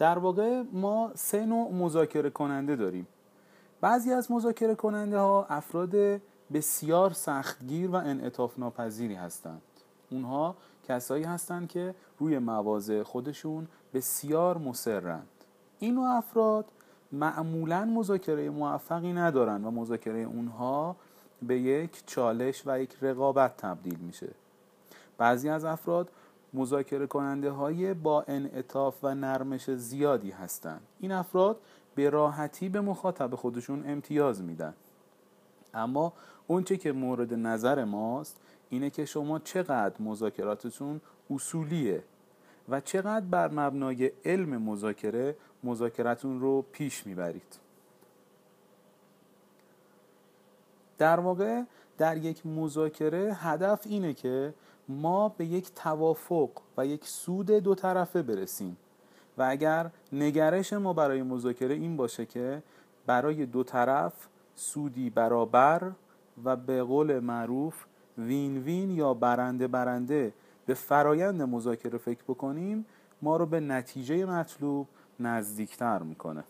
در واقع ما سه نوع مذاکره کننده داریم. بعضی از مذاکره کننده ها افراد بسیار سختگیر و انعطاف ناپذیری هستند. اونها کسایی هستند که روی مواضع خودشون بسیار مصرند این نوع افراد معمولا مذاکره موفقی ندارن و مذاکره اونها به یک چالش و یک رقابت تبدیل میشه. بعضی از افراد مذاکره کننده های با انعطاف و نرمش زیادی هستند. این افراد به راحتی به مخاطب خودشون امتیاز میدن. اما اونچه که مورد نظر ماست اینه که شما چقدر مذاکراتتون اصولیه و چقدر بر مبنای علم مذاکره مذاکرتون رو پیش می‌برید. در واقع در یک مذاکره هدف اینه که ما به یک توافق و یک سود دو طرفه برسیم. و اگر نگرش ما برای مذاکره این باشه که برای دو طرف سودی برابر و به قول معروف وین وین یا برنده برنده به فرایند مذاکره فکر بکنیم ما رو به نتیجه مطلوب نزدیکتر می‌کنه.